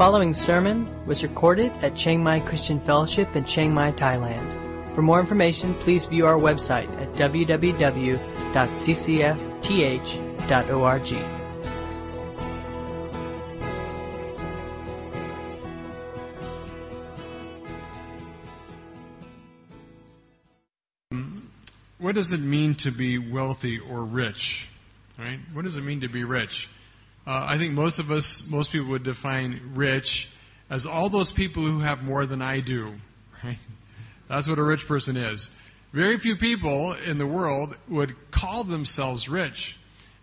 following sermon was recorded at Chiang Mai Christian Fellowship in Chiang Mai, Thailand. For more information, please view our website at www.ccfth.org. What does it mean to be wealthy or rich? Right? What does it mean to be rich? Uh, I think most of us, most people would define rich as all those people who have more than I do. Right? That's what a rich person is. Very few people in the world would call themselves rich.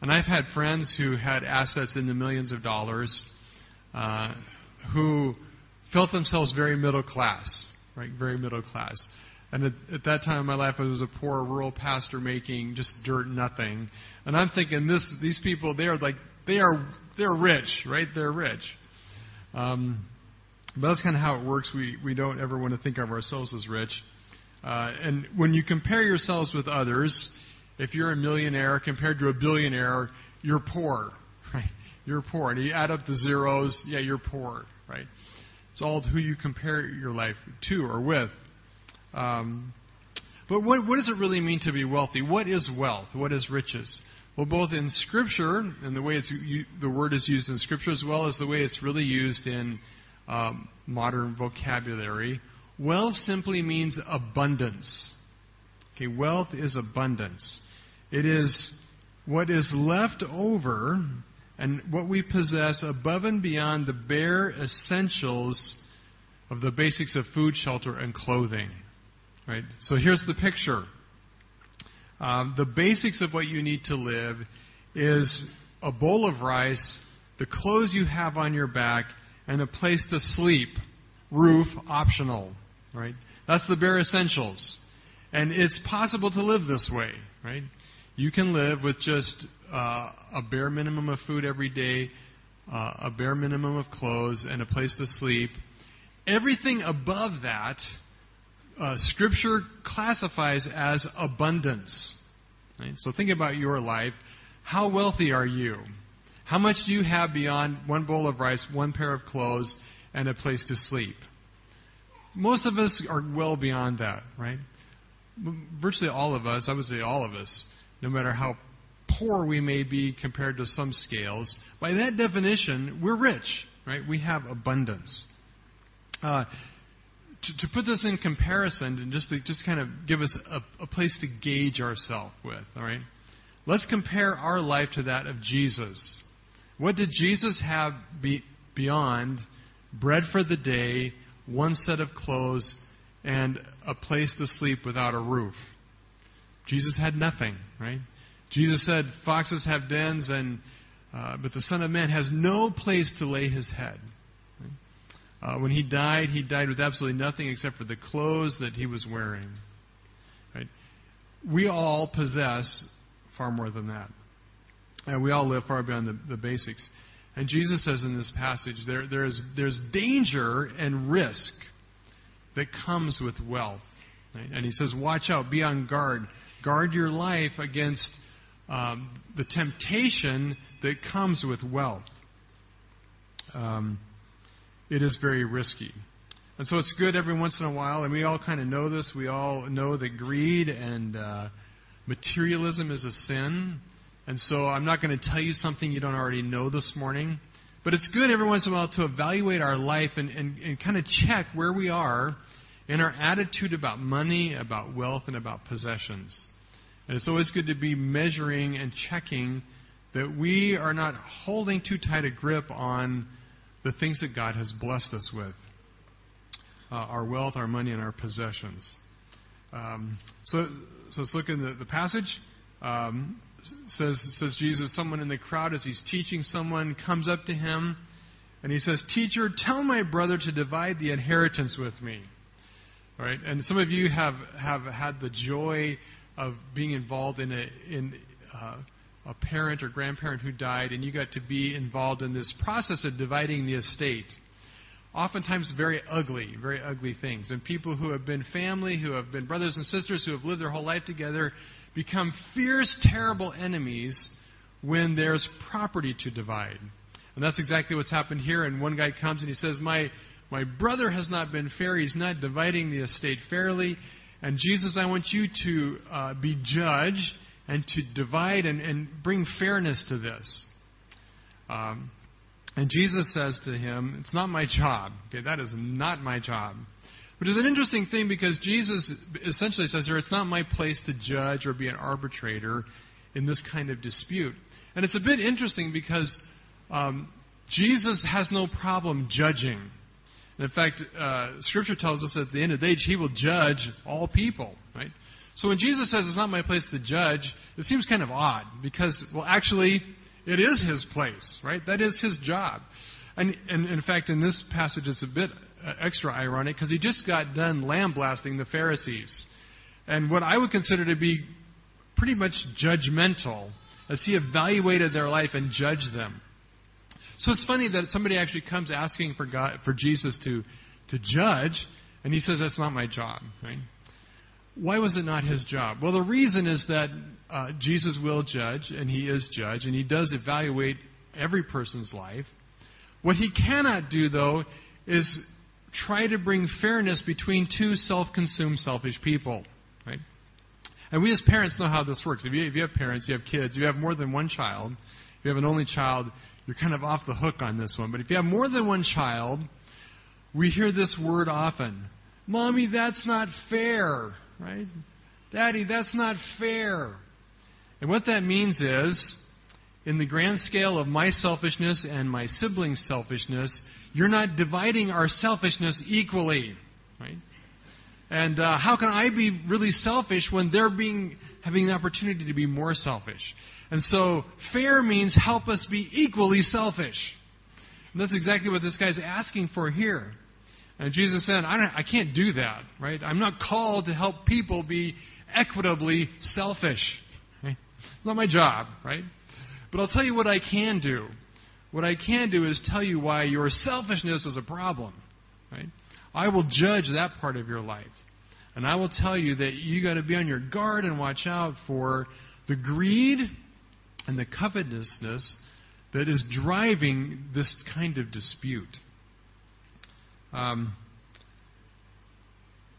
And I've had friends who had assets in the millions of dollars uh, who felt themselves very middle class, right? Very middle class. And at, at, that time in my life, I was a poor rural pastor making just dirt nothing. And I'm thinking, this, these people, they are like they are they're rich, right? They're rich. Um, but that's kind of how it works. We we don't ever want to think of ourselves as rich. Uh, and when you compare yourselves with others, if you're a millionaire compared to a billionaire, you're poor, right? You're poor. And you add up the zeros, yeah, you're poor, right? It's all who you compare your life to or with. Um, but what, what does it really mean to be wealthy? What is wealth? What is riches? Well, both in Scripture and the way it's, the word is used in Scripture, as well as the way it's really used in um, modern vocabulary, wealth simply means abundance. Okay, wealth is abundance. It is what is left over and what we possess above and beyond the bare essentials of the basics of food, shelter, and clothing. Right? So here's the picture. Um, the basics of what you need to live is a bowl of rice, the clothes you have on your back, and a place to sleep. Roof optional, right? That's the bare essentials. And it's possible to live this way, right? You can live with just uh, a bare minimum of food every day, uh, a bare minimum of clothes, and a place to sleep. Everything above that uh, Scripture classifies as abundance. Right? So think about your life. How wealthy are you? How much do you have beyond one bowl of rice, one pair of clothes, and a place to sleep? Most of us are well beyond that, right? Virtually all of us, I would say all of us, no matter how poor we may be compared to some scales, by that definition, we're rich, right? We have abundance. Uh, to, to, put this in comparison and just to just kind of give us a, a place to gauge ourselves with, all right? Let's compare our life to that of Jesus. What did Jesus have be, beyond bread for the day, one set of clothes, and a place to sleep without a roof? Jesus had nothing, right? Jesus said, "Foxes have dens, and uh, but the Son of Man has no place to lay his head." Uh, when he died, he died with absolutely nothing except for the clothes that he was wearing. Right? We all possess far more than that. And we all live far beyond the, the basics. And Jesus says in this passage there, there's, there's danger and risk that comes with wealth. Right? And he says, watch out, be on guard. Guard your life against um, the temptation that comes with wealth. Um, it is very risky. And so it's good every once in a while, and we all kind of know this. We all know that greed and uh, materialism is a sin. And so I'm not going to tell you something you don't already know this morning. But it's good every once in a while to evaluate our life and, and, and kind of check where we are in our attitude about money, about wealth, and about possessions. And it's always good to be measuring and checking that we are not holding too tight a grip on the things that God has blessed us with uh, our wealth, our money, and our possessions. Um, so, so let's look in the, the passage. Um, says, says Jesus, someone in the crowd, as he's teaching someone, comes up to him and he says, Teacher, tell my brother to divide the inheritance with me. All right? And some of you have, have had the joy of being involved in a, in, uh, a parent or grandparent who died, and you got to be involved in this process of dividing the estate. Oftentimes, very ugly, very ugly things. And people who have been family, who have been brothers and sisters, who have lived their whole life together, become fierce, terrible enemies when there's property to divide. And that's exactly what's happened here. And one guy comes and he says, My, my brother has not been fair. He's not dividing the estate fairly. And Jesus, I want you to uh, be judge and to divide and, and bring fairness to this. Um, and Jesus says to him, It's not my job. Okay, that is not my job. Which is an interesting thing because Jesus essentially says here, It's not my place to judge or be an arbitrator in this kind of dispute. And it's a bit interesting because um, Jesus has no problem judging. And in fact, uh, Scripture tells us at the end of the age, He will judge all people, right? So when Jesus says it's not my place to judge, it seems kind of odd because, well, actually, it is His place, right? That is His job. And, and in fact, in this passage, it's a bit uh, extra ironic because He just got done lamb blasting the Pharisees. And what I would consider to be pretty much judgmental as He evaluated their life and judged them. So it's funny that somebody actually comes asking for God, for Jesus to, to judge, and he says, That's not my job. Right? Why was it not his job? Well, the reason is that uh, Jesus will judge, and he is judge, and he does evaluate every person's life. What he cannot do, though, is try to bring fairness between two self consumed, selfish people. Right? And we as parents know how this works. If you, if you have parents, you have kids, you have more than one child, if you have an only child, you're kind of off the hook on this one. But if you have more than one child, we hear this word often Mommy, that's not fair, right? Daddy, that's not fair. And what that means is, in the grand scale of my selfishness and my sibling's selfishness, you're not dividing our selfishness equally, right? And uh, how can I be really selfish when they're being having the opportunity to be more selfish? And so, fair means help us be equally selfish. And that's exactly what this guy's asking for here. And Jesus said, I, I can't do that, right? I'm not called to help people be equitably selfish. Right? It's not my job, right? But I'll tell you what I can do. What I can do is tell you why your selfishness is a problem, right? I will judge that part of your life. And I will tell you that you got to be on your guard and watch out for the greed and the covetousness that is driving this kind of dispute. Um,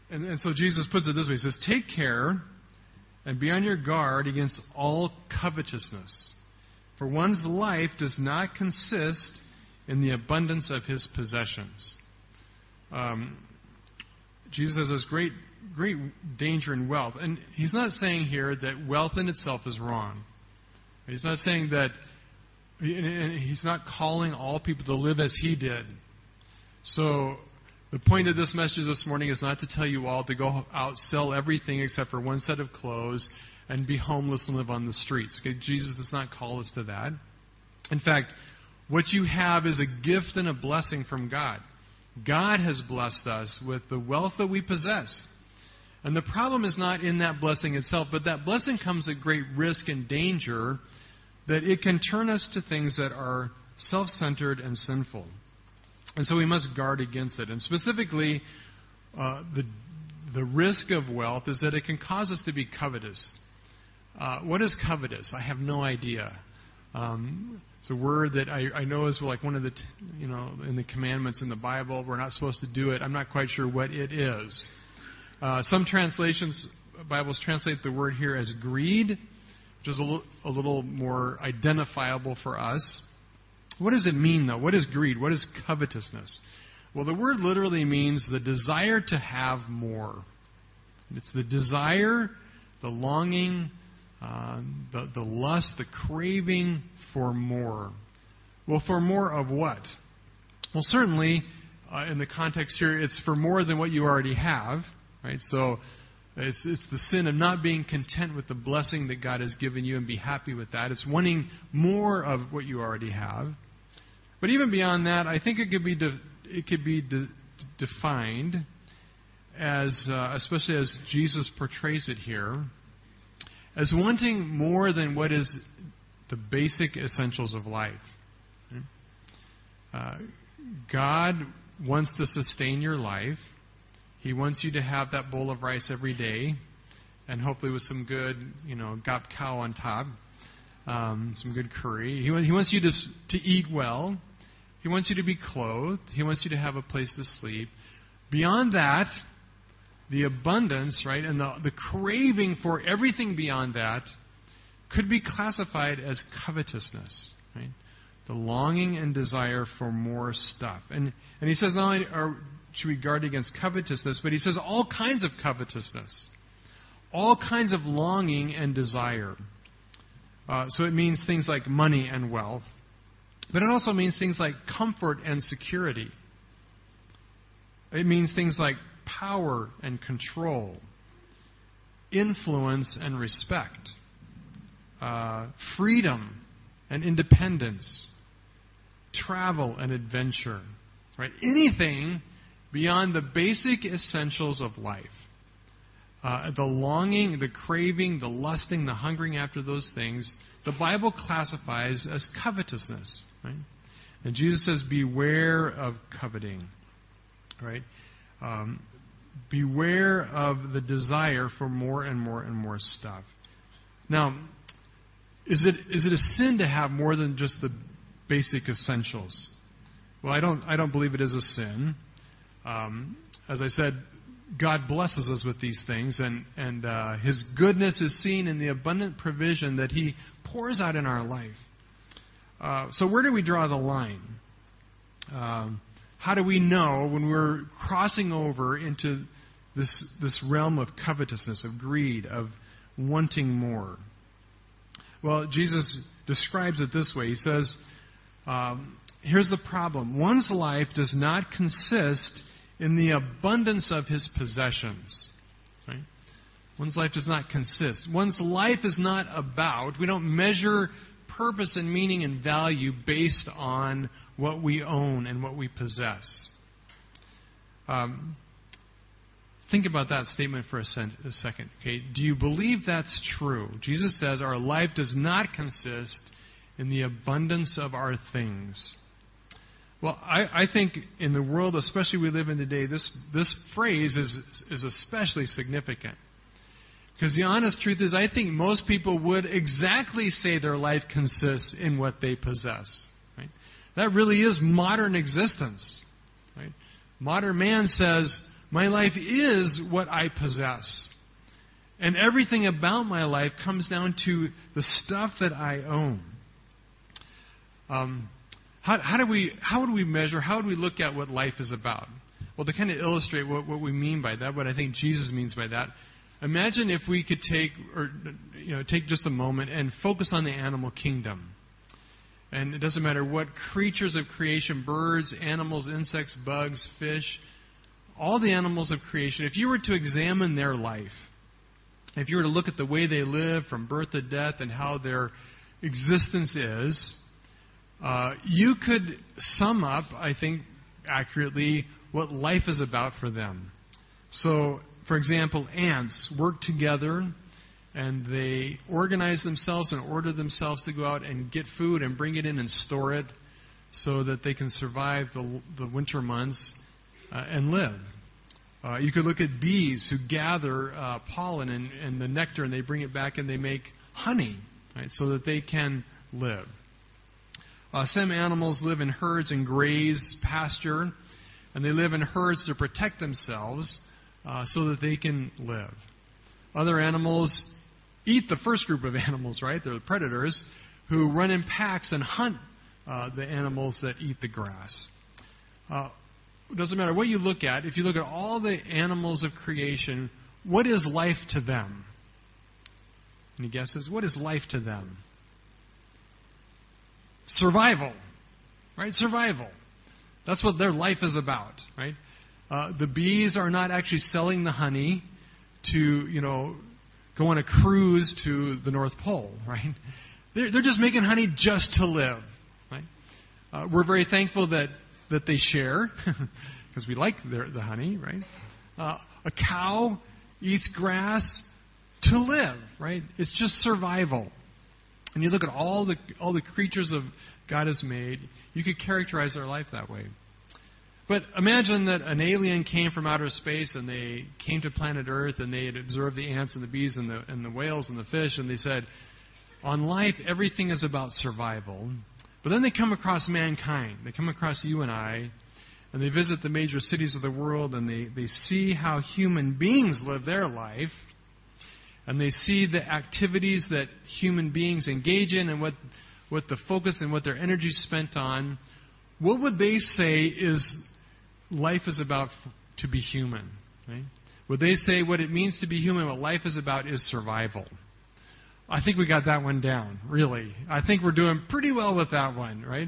and, and so Jesus puts it this way He says, Take care and be on your guard against all covetousness. For one's life does not consist in the abundance of his possessions. Um, Jesus says there's great, great danger in wealth. And he's not saying here that wealth in itself is wrong. He's not saying that, and he's not calling all people to live as he did. So, the point of this message this morning is not to tell you all to go out, sell everything except for one set of clothes, and be homeless and live on the streets. Okay, Jesus does not call us to that. In fact, what you have is a gift and a blessing from God. God has blessed us with the wealth that we possess. And the problem is not in that blessing itself, but that blessing comes at great risk and danger that it can turn us to things that are self centered and sinful. And so we must guard against it. And specifically, uh, the, the risk of wealth is that it can cause us to be covetous. Uh, what is covetous? I have no idea. Um, it's a word that I, I know is like one of the, t- you know, in the commandments in the Bible. We're not supposed to do it. I'm not quite sure what it is. Uh, some translations, Bibles translate the word here as greed which is a little, a little more identifiable for us. What does it mean, though? What is greed? What is covetousness? Well, the word literally means the desire to have more. It's the desire, the longing, uh, the, the lust, the craving for more. Well, for more of what? Well, certainly, uh, in the context here, it's for more than what you already have. Right? So, it's, it's the sin of not being content with the blessing that God has given you and be happy with that. It's wanting more of what you already have. But even beyond that, I think it could be, de- it could be de- defined as, uh, especially as Jesus portrays it here, as wanting more than what is the basic essentials of life. Uh, God wants to sustain your life. He wants you to have that bowl of rice every day, and hopefully with some good, you know, gap cow on top, um, some good curry. He, he wants you to to eat well. He wants you to be clothed. He wants you to have a place to sleep. Beyond that, the abundance, right, and the, the craving for everything beyond that could be classified as covetousness, right? The longing and desire for more stuff. And, and he says not only are, should we guard against covetousness, but he says all kinds of covetousness, all kinds of longing and desire. Uh, so it means things like money and wealth, but it also means things like comfort and security. It means things like power and control, influence and respect, uh, freedom and independence, travel and adventure. Right? Anything beyond the basic essentials of life. Uh, the longing, the craving, the lusting, the hungering after those things, the Bible classifies as covetousness. Right? And Jesus says, beware of coveting. Right? Um, beware of the desire for more and more and more stuff. Now, is it is it a sin to have more than just the basic essentials? Well, I don't I don't believe it is a sin. Um, as I said, God blesses us with these things, and and uh, His goodness is seen in the abundant provision that He pours out in our life. Uh, so where do we draw the line? Um, how do we know when we're crossing over into this, this realm of covetousness, of greed, of wanting more? Well, Jesus describes it this way. He says, um, Here's the problem one's life does not consist in the abundance of his possessions. Right? One's life does not consist. One's life is not about, we don't measure purpose and meaning and value based on what we own and what we possess. Um, think about that statement for a, sen- a second. Okay, do you believe that's true? Jesus says our life does not consist in the abundance of our things. Well, I, I think in the world, especially we live in today, this this phrase is is especially significant. Because the honest truth is, I think most people would exactly say their life consists in what they possess. Right? That really is modern existence. Right? Modern man says, My life is what I possess. And everything about my life comes down to the stuff that I own. Um, how, how, do we, how would we measure, how would we look at what life is about? Well, to kind of illustrate what, what we mean by that, what I think Jesus means by that, Imagine if we could take or you know take just a moment and focus on the animal kingdom. And it doesn't matter what creatures of creation, birds, animals, insects, bugs, fish, all the animals of creation, if you were to examine their life, if you were to look at the way they live from birth to death and how their existence is, uh, you could sum up, I think, accurately what life is about for them. So for example, ants work together and they organize themselves and order themselves to go out and get food and bring it in and store it so that they can survive the, the winter months uh, and live. Uh, you could look at bees who gather uh, pollen and, and the nectar and they bring it back and they make honey right, so that they can live. Uh, some animals live in herds and graze pasture, and they live in herds to protect themselves uh, so that they can live. Other animals eat the first group of animals, right? They're the predators who run in packs and hunt uh, the animals that eat the grass. Uh, it doesn't matter what you look at, if you look at all the animals of creation, what is life to them? Any guesses? What is life to them? Survival. Right? Survival. That's what their life is about, right? Uh, the bees are not actually selling the honey to, you know, go on a cruise to the North Pole, right? They're, they're just making honey just to live, right? Uh, we're very thankful that, that they share because we like their, the honey, right? Uh, a cow eats grass to live, right? It's just survival. And you look at all the all the creatures of God has made, you could characterize their life that way. But imagine that an alien came from outer space and they came to planet Earth and they had observed the ants and the bees and the, and the whales and the fish and they said, on life, everything is about survival. But then they come across mankind. They come across you and I, and they visit the major cities of the world, and they, they see how human beings live their life, and they see the activities that human beings engage in and what, what the focus and what their energy is spent on. What would they say is life is about to be human? Right? Would they say what it means to be human, what life is about, is survival? I think we got that one down, really. I think we're doing pretty well with that one, right?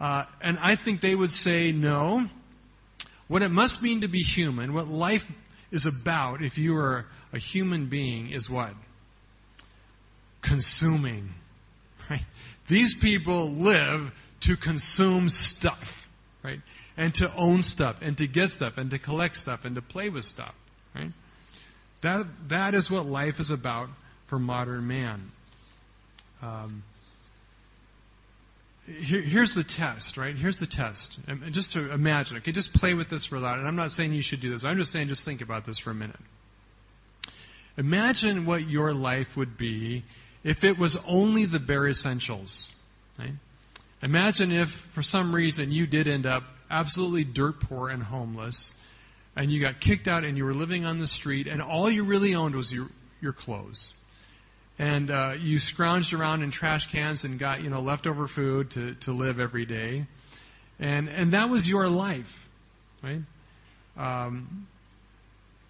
Uh, and I think they would say no. What it must mean to be human, what life is about if you are a human being, is what? Consuming. Right? These people live to consume stuff, right? And to own stuff, and to get stuff, and to collect stuff, and to play with stuff, right? That, that is what life is about for modern man. Um, here, here's the test, right? Here's the test. And just to imagine, okay, just play with this for a lot. And I'm not saying you should do this. I'm just saying just think about this for a minute. Imagine what your life would be if it was only the bare essentials. Right? Imagine if, for some reason, you did end up absolutely dirt poor and homeless, and you got kicked out and you were living on the street, and all you really owned was your, your clothes and uh, you scrounged around in trash cans and got you know leftover food to to live every day, and and that was your life, right? Um,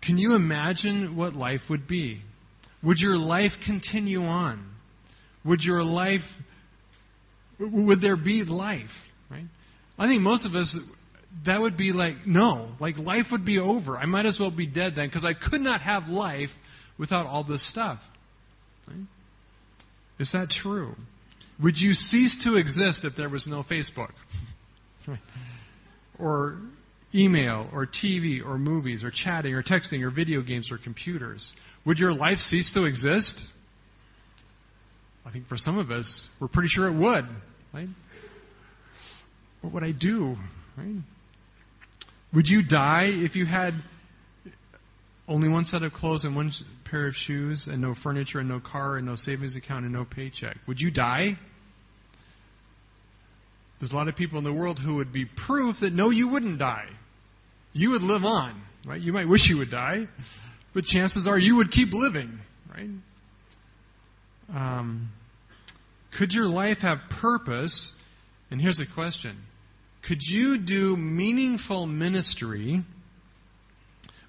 can you imagine what life would be? Would your life continue on? Would your life would there be life? Right? I think most of us that would be like no, like life would be over. I might as well be dead then because I could not have life without all this stuff. Right? Is that true? Would you cease to exist if there was no Facebook? or email, or TV, or movies, or chatting, or texting, or video games, or computers? Would your life cease to exist? I think for some of us, we're pretty sure it would. Right? What would I do? Right? Would you die if you had only one set of clothes and one pair of shoes and no furniture and no car and no savings account and no paycheck. Would you die? There's a lot of people in the world who would be proof that no, you wouldn't die. You would live on, right? You might wish you would die, but chances are you would keep living, right? Um, could your life have purpose? And here's a question Could you do meaningful ministry?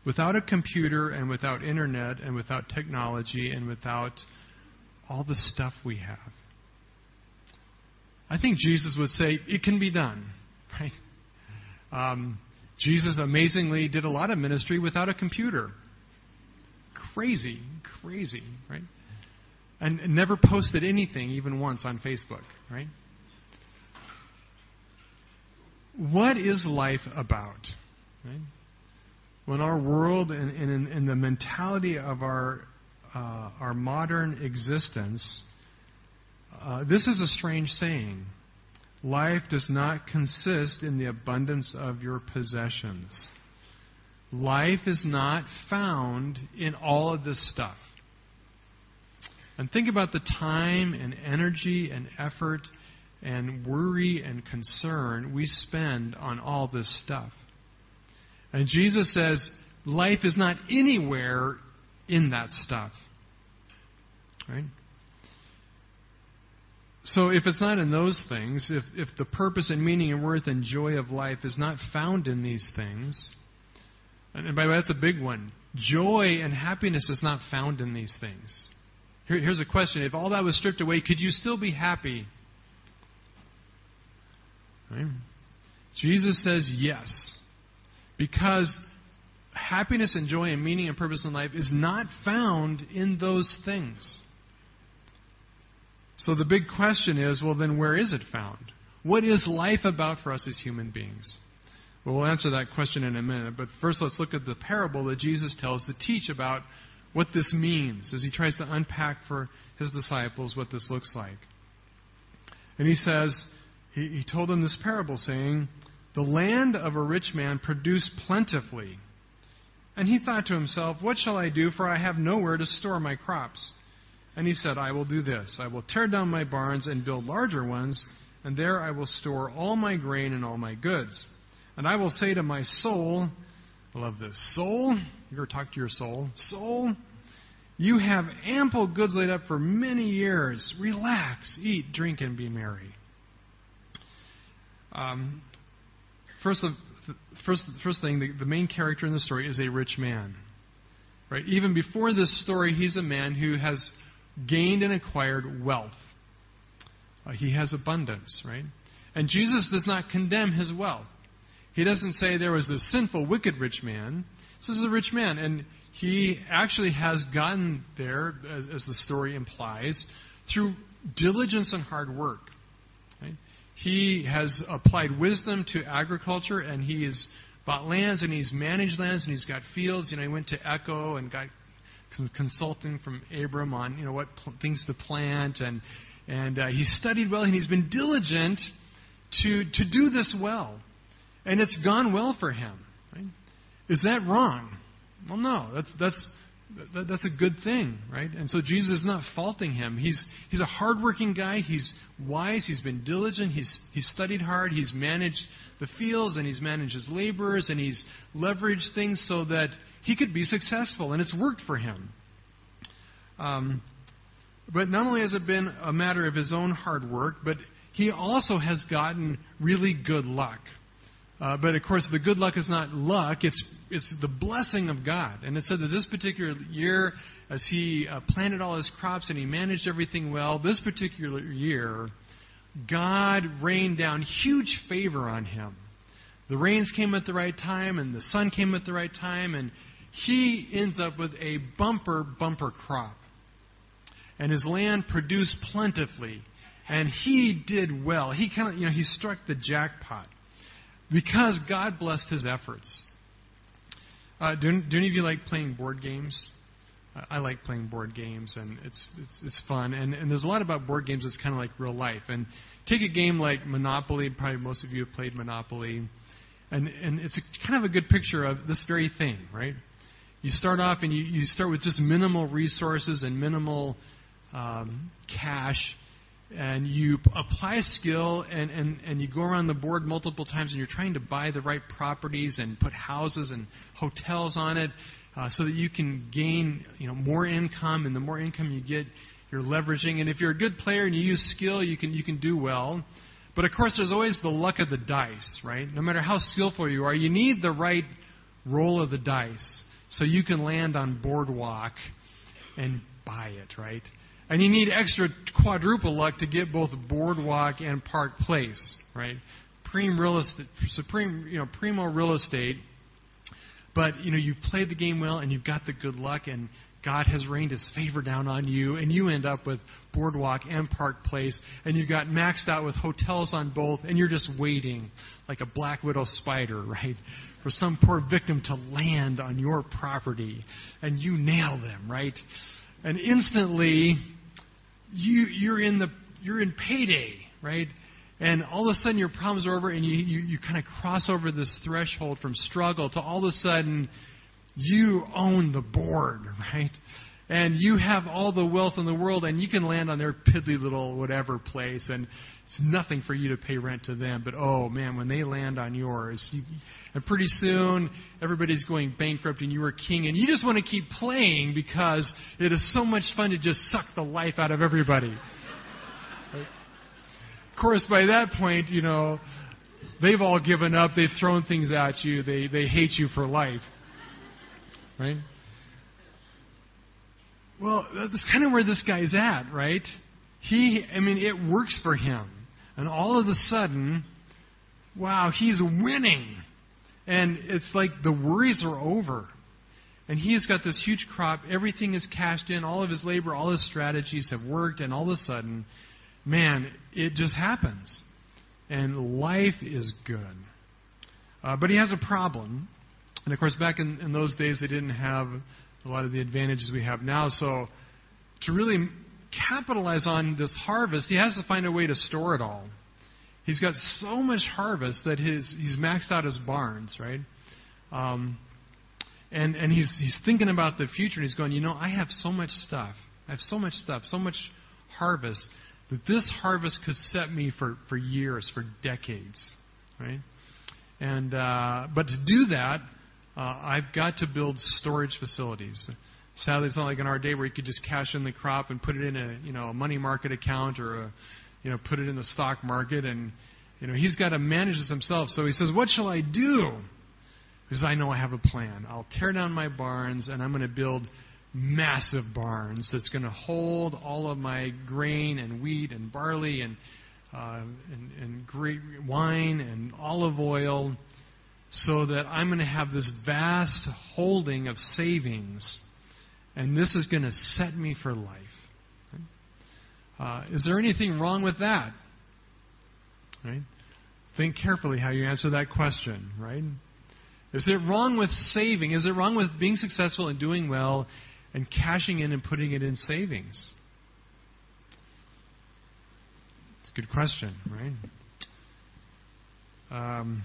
Without a computer and without internet and without technology and without all the stuff we have. I think Jesus would say it can be done, right? Um, Jesus amazingly did a lot of ministry without a computer. Crazy, crazy, right? And never posted anything even once on Facebook, right? What is life about? Right? When our world and, and the mentality of our, uh, our modern existence, uh, this is a strange saying. Life does not consist in the abundance of your possessions. Life is not found in all of this stuff. And think about the time and energy and effort and worry and concern we spend on all this stuff. And Jesus says life is not anywhere in that stuff. Right? So if it's not in those things, if, if the purpose and meaning and worth and joy of life is not found in these things, and by the way, that's a big one. Joy and happiness is not found in these things. Here, here's a question. If all that was stripped away, could you still be happy? Right? Jesus says yes. Because happiness and joy and meaning and purpose in life is not found in those things. So the big question is well, then where is it found? What is life about for us as human beings? Well, we'll answer that question in a minute, but first let's look at the parable that Jesus tells to teach about what this means as he tries to unpack for his disciples what this looks like. And he says, he, he told them this parable saying, the land of a rich man produced plentifully. And he thought to himself, What shall I do, for I have nowhere to store my crops? And he said, I will do this I will tear down my barns and build larger ones, and there I will store all my grain and all my goods. And I will say to my soul, I love this, soul, you ever talk to your soul? Soul, you have ample goods laid up for many years. Relax, eat, drink, and be merry. Um, first, the first, first thing, the, the main character in the story is a rich man. Right? Even before this story, he's a man who has gained and acquired wealth. Uh, he has abundance, right? And Jesus does not condemn his wealth. He doesn't say there was this sinful, wicked rich man. This is a rich man, and he actually has gotten there, as, as the story implies, through diligence and hard work. He has applied wisdom to agriculture, and he has bought lands, and he's managed lands, and he's got fields. You know, he went to Echo and got consulting from Abram on you know what pl- things to plant, and and uh, he studied well, and he's been diligent to to do this well, and it's gone well for him. Right? Is that wrong? Well, no. That's that's that, that's a good thing, right? And so Jesus is not faulting him. He's he's a hardworking guy. He's wise. He's been diligent. He's he's studied hard. He's managed the fields and he's managed his laborers and he's leveraged things so that he could be successful, and it's worked for him. Um, but not only has it been a matter of his own hard work, but he also has gotten really good luck. Uh, but of course, the good luck is not luck, it's, it's the blessing of God. And it said that this particular year, as he uh, planted all his crops and he managed everything well, this particular year, God rained down huge favor on him. The rains came at the right time, and the sun came at the right time, and he ends up with a bumper, bumper crop. And his land produced plentifully. And he did well. He kind of, you know, he struck the jackpot. Because God blessed his efforts. Uh, do, do any of you like playing board games? I like playing board games, and it's it's, it's fun. And, and there's a lot about board games that's kind of like real life. And take a game like Monopoly. Probably most of you have played Monopoly, and and it's a, kind of a good picture of this very thing, right? You start off and you, you start with just minimal resources and minimal um, cash, and you apply skill and, and, and you go around the board multiple times and you're trying to buy the right properties and put houses and hotels on it uh, so that you can gain you know, more income. And the more income you get you're leveraging. And if you're a good player and you use skill you can, you can do well. But of course there's always the luck of the dice right? No matter how skillful you are you need the right roll of the dice so you can land on boardwalk and buy it right and you need extra quadruple luck to get both Boardwalk and Park Place, right? Prime real estate, supreme, you know, primo real estate. But you know, you've played the game well, and you've got the good luck, and God has rained His favor down on you, and you end up with Boardwalk and Park Place, and you've got maxed out with hotels on both, and you're just waiting like a black widow spider, right, for some poor victim to land on your property, and you nail them, right? And instantly, you, you're in the you're in payday, right? And all of a sudden your problems are over, and you, you, you kind of cross over this threshold from struggle to all of a sudden you own the board, right? And you have all the wealth in the world, and you can land on their piddly little whatever place, and it's nothing for you to pay rent to them. But oh man, when they land on yours, you, and pretty soon everybody's going bankrupt, and you are king, and you just want to keep playing because it is so much fun to just suck the life out of everybody. Right? Of course, by that point, you know they've all given up. They've thrown things at you. They they hate you for life. Right? Well, that's kind of where this guy's at, right? He, I mean, it works for him. And all of a sudden, wow, he's winning. And it's like the worries are over. And he's got this huge crop. Everything is cashed in. All of his labor, all his strategies have worked. And all of a sudden, man, it just happens. And life is good. Uh, but he has a problem. And of course, back in, in those days, they didn't have a lot of the advantages we have now. So to really capitalize on this harvest, he has to find a way to store it all. He's got so much harvest that his, he's maxed out his barns, right? Um, and and he's, he's thinking about the future, and he's going, you know, I have so much stuff. I have so much stuff, so much harvest that this harvest could set me for, for years, for decades, right? And uh, but to do that, uh, I've got to build storage facilities. Sadly, it's not like in our day where you could just cash in the crop and put it in a you know a money market account or a you know put it in the stock market and you know he's got to manage this himself. So he says, "What shall I do?" Because I know I have a plan. I'll tear down my barns and I'm going to build massive barns that's going to hold all of my grain and wheat and barley and, uh, and, and great wine and olive oil so that I'm going to have this vast holding of savings and this is going to set me for life. Uh, is there anything wrong with that? Right? Think carefully how you answer that question, right? Is it wrong with saving? Is it wrong with being successful and doing well and cashing in and putting it in savings? It's a good question, right? Um,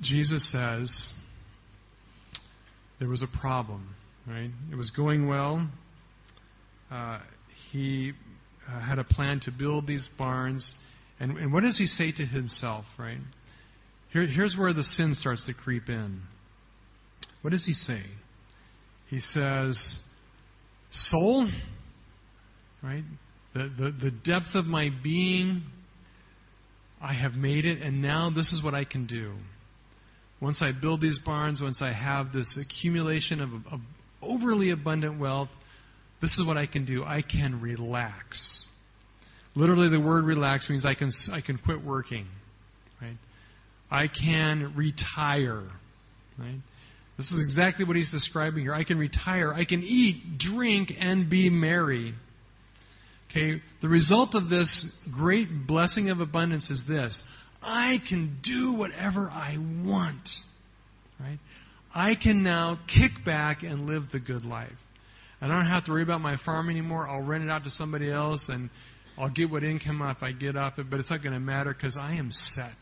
Jesus says there was a problem, right? It was going well. Uh, he uh, had a plan to build these barns. And, and what does he say to himself, right? Here, here's where the sin starts to creep in. What does he say? He says, Soul, right? The, the, the depth of my being, I have made it, and now this is what I can do. Once I build these barns, once I have this accumulation of, of overly abundant wealth, this is what I can do. I can relax. Literally, the word relax means I can, I can quit working. Right? I can retire. Right? This is exactly what he's describing here. I can retire. I can eat, drink, and be merry. Okay, the result of this great blessing of abundance is this I can do whatever I want. Right? I can now kick back and live the good life. I don't have to worry about my farm anymore. I'll rent it out to somebody else and I'll get what income if I get off it, but it's not going to matter because I am set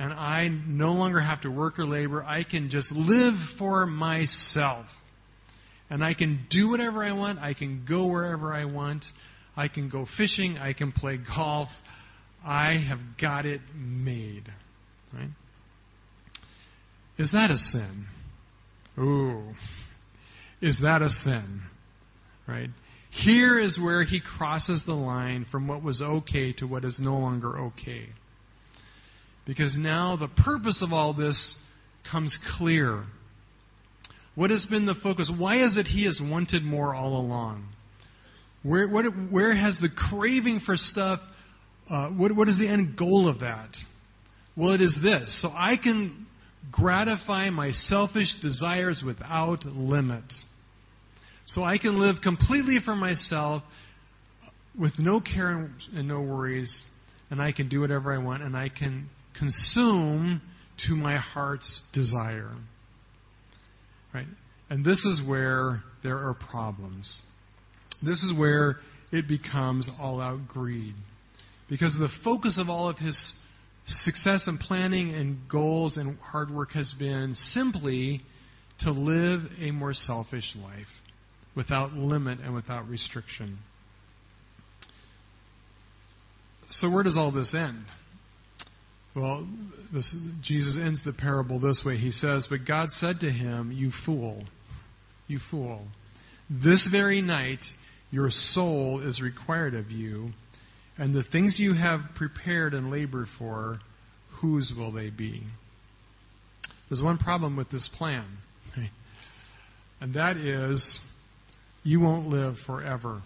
and I no longer have to work or labor. I can just live for myself. And I can do whatever I want. I can go wherever I want. I can go fishing. I can play golf. I have got it made. Right? Is that a sin? Ooh. Is that a sin? Right? Here is where he crosses the line from what was okay to what is no longer okay. Because now the purpose of all this comes clear. What has been the focus? Why is it he has wanted more all along? Where, what, where has the craving for stuff, uh, what, what is the end goal of that? Well, it is this. So I can gratify my selfish desires without limit. So I can live completely for myself with no care and no worries, and I can do whatever I want, and I can consume to my heart's desire. Right? And this is where there are problems. This is where it becomes all out greed. Because the focus of all of his success and planning and goals and hard work has been simply to live a more selfish life without limit and without restriction. So, where does all this end? Well, this, Jesus ends the parable this way. He says, But God said to him, You fool, you fool, this very night your soul is required of you, and the things you have prepared and labored for, whose will they be? There's one problem with this plan, right? and that is you won't live forever.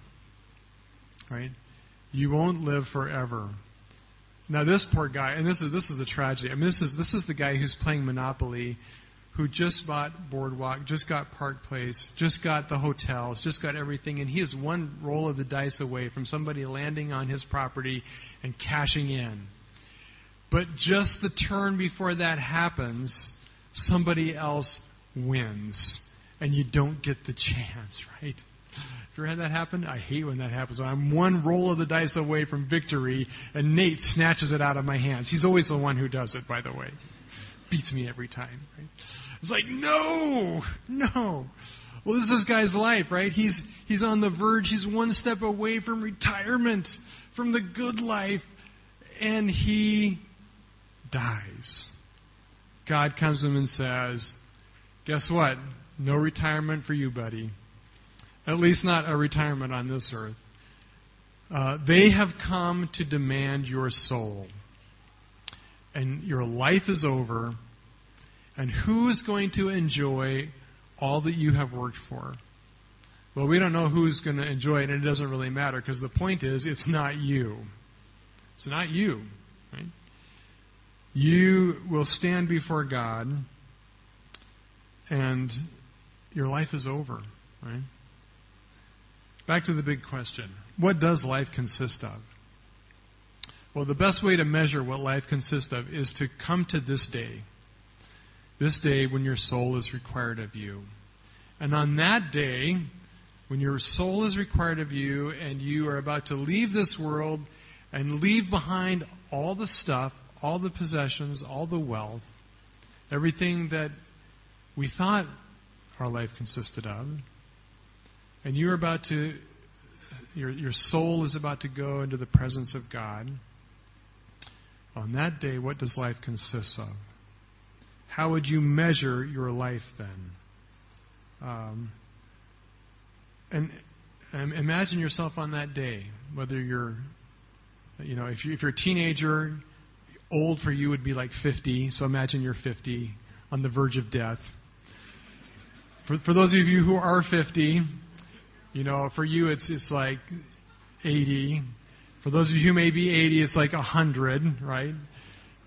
Right? You won't live forever. Now this poor guy, and this is this is the tragedy. I mean, this is this is the guy who's playing Monopoly, who just bought Boardwalk, just got Park Place, just got the hotels, just got everything, and he is one roll of the dice away from somebody landing on his property and cashing in. But just the turn before that happens, somebody else wins, and you don't get the chance, right? you ever had that happen? I hate when that happens. I'm one roll of the dice away from victory, and Nate snatches it out of my hands. He's always the one who does it, by the way. Beats me every time. Right? It's like, no, no. Well, this is this guy's life, right? He's, he's on the verge. He's one step away from retirement, from the good life, and he dies. God comes to him and says, Guess what? No retirement for you, buddy. At least not a retirement on this earth. Uh, they have come to demand your soul. And your life is over. And who is going to enjoy all that you have worked for? Well, we don't know who's going to enjoy it, and it doesn't really matter because the point is, it's not you. It's not you. Right? You will stand before God, and your life is over. Right? Back to the big question what does life consist of? Well, the best way to measure what life consists of is to come to this day. This day when your soul is required of you. And on that day, when your soul is required of you and you are about to leave this world and leave behind all the stuff, all the possessions, all the wealth, everything that we thought our life consisted of, and you're about to, your, your soul is about to go into the presence of God, on that day, what does life consist of? How would you measure your life then? Um, and, and imagine yourself on that day, whether you're, you know, if, you, if you're a teenager, old for you would be like 50, so imagine you're 50 on the verge of death. For, for those of you who are 50, you know, for you, it's, it's like 80. For those of you who may be 80, it's like 100, right?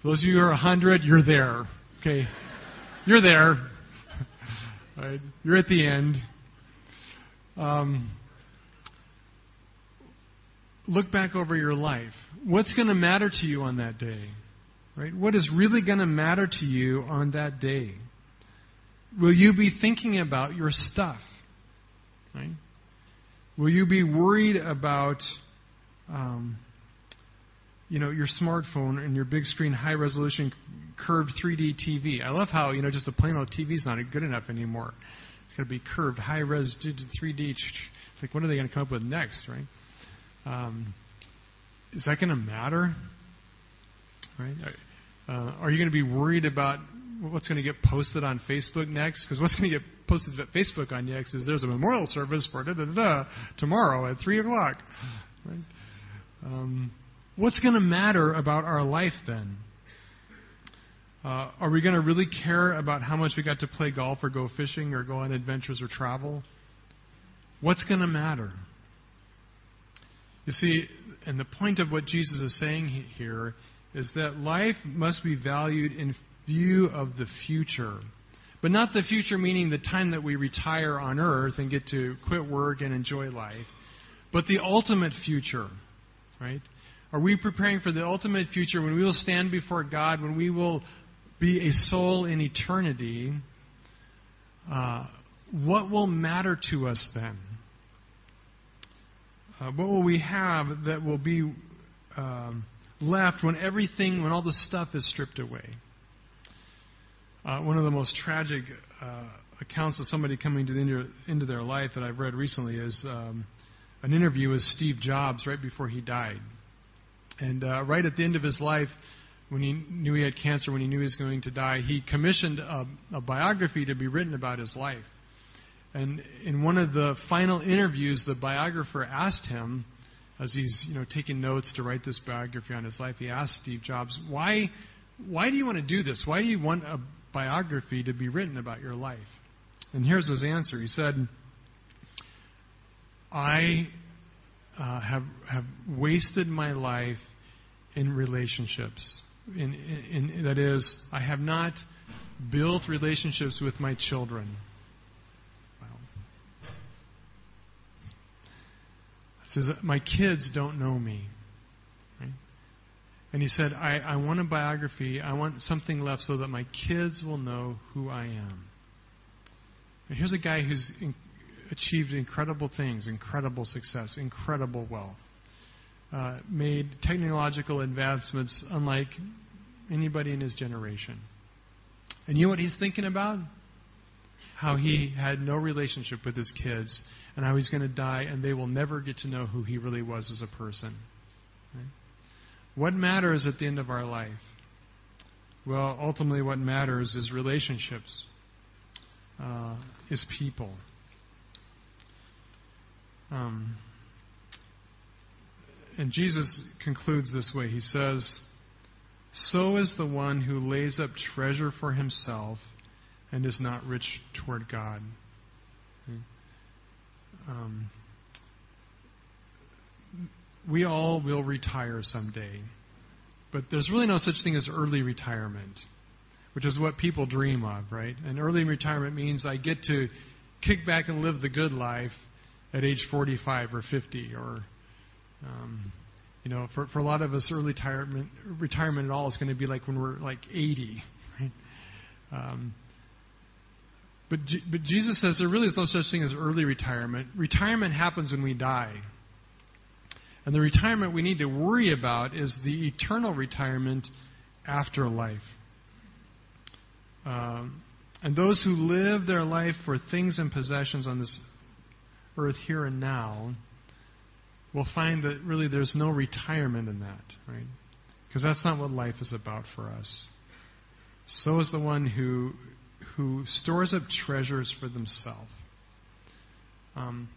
For those of you who are 100, you're there. Okay? You're there. right? You're at the end. Um, look back over your life. What's going to matter to you on that day? Right? What is really going to matter to you on that day? Will you be thinking about your stuff? Right? Will you be worried about, um, you know, your smartphone and your big screen, high resolution, curved 3D TV? I love how you know just a plain old TV is not good enough anymore. It's got to be curved, high res, 3D. It's like, what are they going to come up with next, right? Um, is that going to matter? Right? Uh, are you going to be worried about what's going to get posted on Facebook next? Because what's going to get posted at Facebook on next is there's a memorial service for da da da tomorrow at three o'clock. Right? Um, what's going to matter about our life then? Uh, are we going to really care about how much we got to play golf or go fishing or go on adventures or travel? What's going to matter? You see, and the point of what Jesus is saying here is that life must be valued in view of the future. But not the future meaning the time that we retire on earth and get to quit work and enjoy life, but the ultimate future, right? Are we preparing for the ultimate future when we will stand before God, when we will be a soul in eternity? Uh, what will matter to us then? Uh, what will we have that will be um, left when everything, when all the stuff is stripped away? Uh, one of the most tragic uh, accounts of somebody coming to the end, into their life that I've read recently is um, an interview with Steve Jobs right before he died. And uh, right at the end of his life, when he knew he had cancer, when he knew he was going to die, he commissioned a, a biography to be written about his life. And in one of the final interviews, the biographer asked him, as he's you know taking notes to write this biography on his life, he asked Steve Jobs, "Why, why do you want to do this? Why do you want a biography to be written about your life?" And here's his answer. He said, "I uh, have have wasted my life in relationships. In, in, in, that is, I have not built relationships with my children." Wow. says, My kids don't know me. Right? And he said, I, I want a biography. I want something left so that my kids will know who I am. And here's a guy who's in, achieved incredible things, incredible success, incredible wealth, uh, made technological advancements unlike anybody in his generation. And you know what he's thinking about? how he had no relationship with his kids and how he's going to die and they will never get to know who he really was as a person. Right? What matters at the end of our life? Well, ultimately, what matters is relationships, uh, is people. Um, and Jesus concludes this way He says, So is the one who lays up treasure for himself and is not rich toward God. Um, we all will retire someday, but there's really no such thing as early retirement, which is what people dream of, right? And early retirement means I get to kick back and live the good life at age 45 or 50 or um, you know, for, for a lot of us, early retirement, retirement at all is going to be like when we're like 80, right? Um, but, G- but Jesus says there really is no such thing as early retirement. Retirement happens when we die. And the retirement we need to worry about is the eternal retirement after life. Um, and those who live their life for things and possessions on this earth here and now will find that really there's no retirement in that, right? Because that's not what life is about for us. So is the one who who stores up treasures for themselves. Um,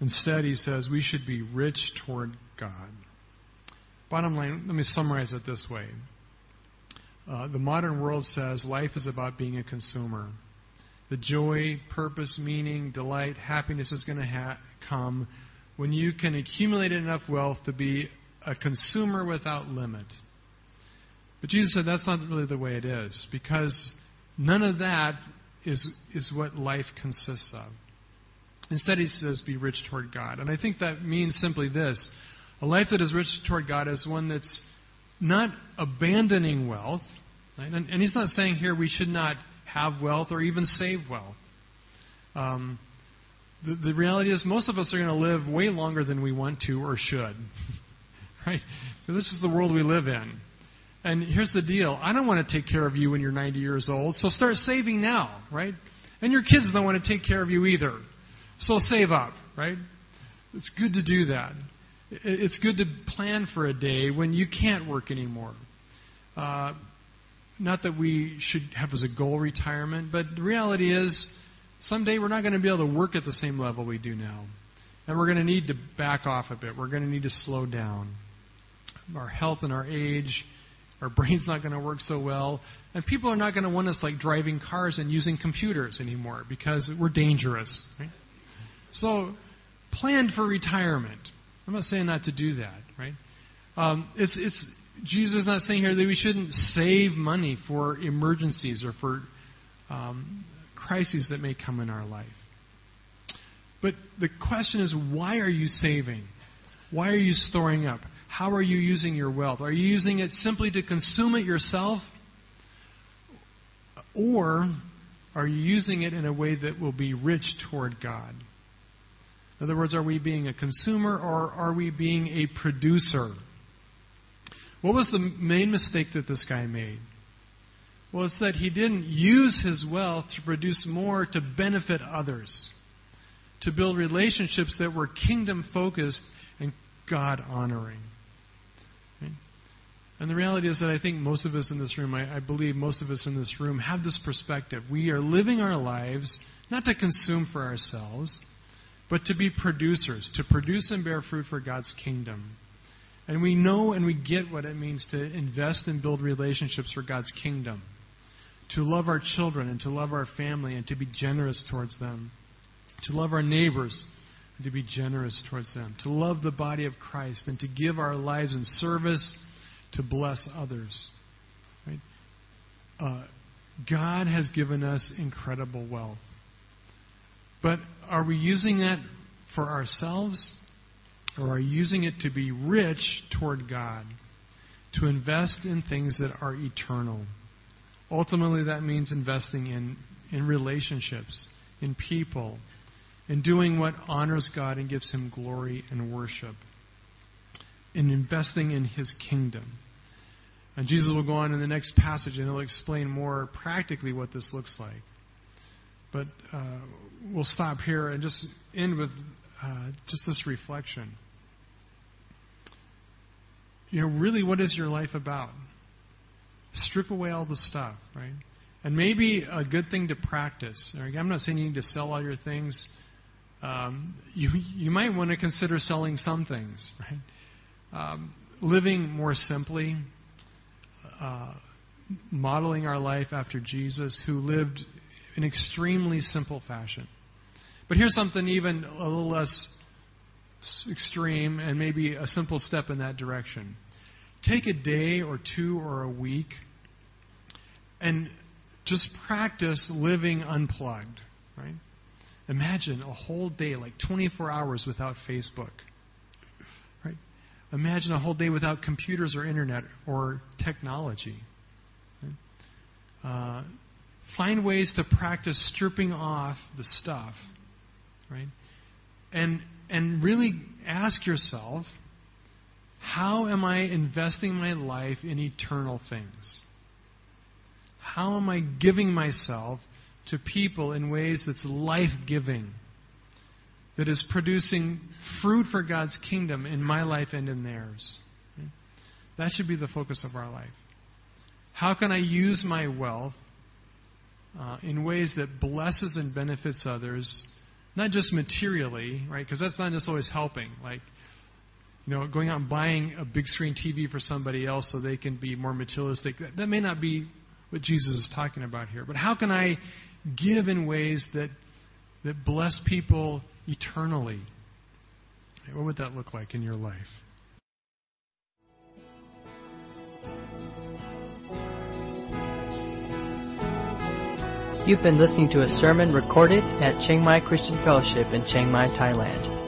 instead, he says we should be rich toward God. Bottom line, let me summarize it this way. Uh, the modern world says life is about being a consumer. The joy, purpose, meaning, delight, happiness is going to ha- come when you can accumulate enough wealth to be a consumer without limit. But Jesus said that's not really the way it is, because none of that is, is what life consists of. Instead, he says, be rich toward God. And I think that means simply this a life that is rich toward God is one that's not abandoning wealth. Right? And, and, he's not saying here we should not have wealth or even save wealth. Um, the, reality is, most of us are going to live way longer than we want to or should. right? This is the world we live in. And here's the deal I don't want to take care of you when you're 90 years old, so start saving now, right? And your kids don't want to take care of you either. So save up, right? It's good to do that. It's good to plan for a day when you can't work anymore. Uh, not that we should have as a goal retirement, but the reality is someday we're not going to be able to work at the same level we do now. And we're going to need to back off a bit. We're going to need to slow down. Our health and our age, our brain's not going to work so well. And people are not going to want us like driving cars and using computers anymore because we're dangerous. Right? So plan for retirement. I'm not saying not to do that, right? Um, it's, it's, Jesus is not saying here that we shouldn't save money for emergencies or for um, crises that may come in our life. But the question is why are you saving? Why are you storing up? How are you using your wealth? Are you using it simply to consume it yourself? Or are you using it in a way that will be rich toward God? In other words, are we being a consumer or are we being a producer? What was the main mistake that this guy made? Well, it's that he didn't use his wealth to produce more to benefit others, to build relationships that were kingdom focused and God honoring. And the reality is that I think most of us in this room, I, I, believe most of us in this room, have this perspective. We are living our lives not to consume for ourselves, but to be producers, to produce and bear fruit for God's kingdom. And we know and we get what it means to invest and build relationships for God's kingdom to love our children and to love our family and to be generous towards them, to love our neighbors and to be generous towards them, to love the body of Christ and to give our lives in service to bless others. Right? Uh, God has given us incredible wealth. But are we using that for ourselves or are we using it to be rich toward God? To invest in things that are eternal? Ultimately, that means investing in, in relationships, in people, in doing what honors God and gives Him glory and worship, in investing in His kingdom. And Jesus will go on in the next passage and he'll explain more practically what this looks like. but uh, we'll stop here and just end with uh, just this reflection. You know, really, what is your life about? Strip away all the stuff, right? And maybe a good thing to practice. I'm not saying you need to sell all your things. Um, you you might want to consider selling some things, right? Um, living more simply, uh, modeling our life after Jesus, who lived in extremely simple fashion. But here's something even a little less extreme and maybe a simple step in that direction. Take a day or two or a week and just practice living unplugged, right? Imagine a whole day, like 24 hours without Facebook. Right? Imagine a whole day without computers or internet or technology. Right? Uh, find ways to practice stripping off the stuff, right? And and really ask yourself, how am I investing my life in eternal things? How am I giving myself to people in ways that's life giving, that is producing fruit for God's kingdom in my life and in theirs? That should be the focus of our life. How can I use my wealth uh, in ways that blesses and benefits others, not just materially, right? Because that's not just always helping. Like, you know, going out and buying a big screen TV for somebody else so they can be more materialistic. That, that may not be what Jesus is talking about here. But how can I give in ways that that bless people eternally? What would that look like in your life? You've been listening to a sermon recorded at Chiang Mai Christian Fellowship in Chiang Mai, Thailand.